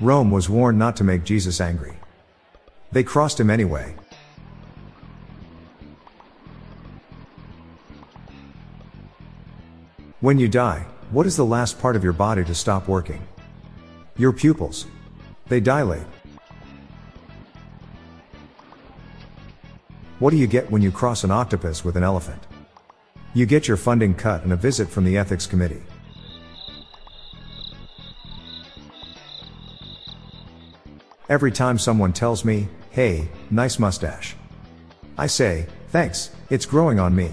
Rome was warned not to make Jesus angry. They crossed him anyway. When you die, what is the last part of your body to stop working? Your pupils. They dilate. What do you get when you cross an octopus with an elephant? You get your funding cut and a visit from the ethics committee. Every time someone tells me, hey, nice mustache. I say, thanks, it's growing on me.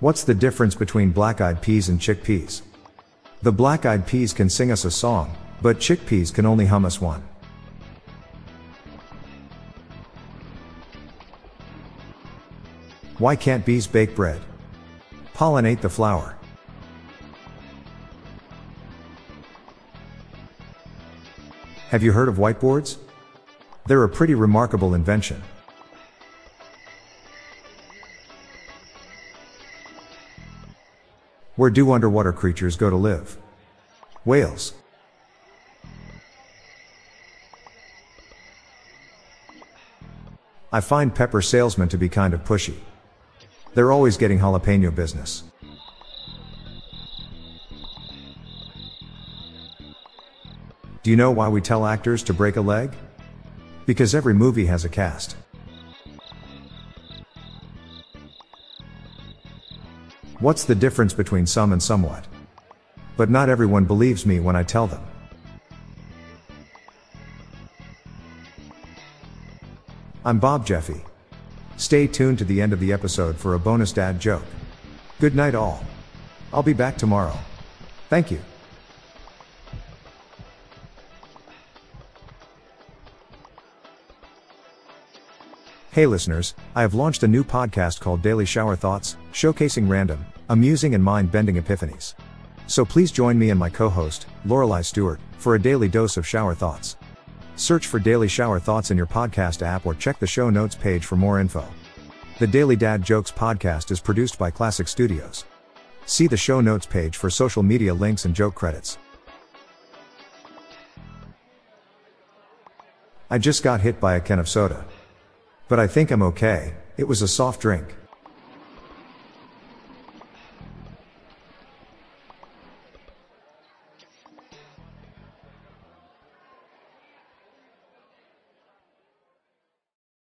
What's the difference between black eyed peas and chickpeas? The black eyed peas can sing us a song, but chickpeas can only hum us one. Why can't bees bake bread? Pollinate the flower. Have you heard of whiteboards? They're a pretty remarkable invention. Where do underwater creatures go to live? Whales. I find pepper salesmen to be kind of pushy. They're always getting jalapeno business. Do you know why we tell actors to break a leg? Because every movie has a cast. What's the difference between some and somewhat? But not everyone believes me when I tell them. I'm Bob Jeffy. Stay tuned to the end of the episode for a bonus dad joke. Good night, all. I'll be back tomorrow. Thank you. Hey listeners, I have launched a new podcast called Daily Shower Thoughts, showcasing random, amusing and mind-bending epiphanies. So please join me and my co-host, Lorelai Stewart, for a daily dose of shower thoughts. Search for Daily Shower Thoughts in your podcast app or check the show notes page for more info. The Daily Dad Jokes podcast is produced by Classic Studios. See the show notes page for social media links and joke credits. I just got hit by a can of soda. But I think I'm okay, it was a soft drink.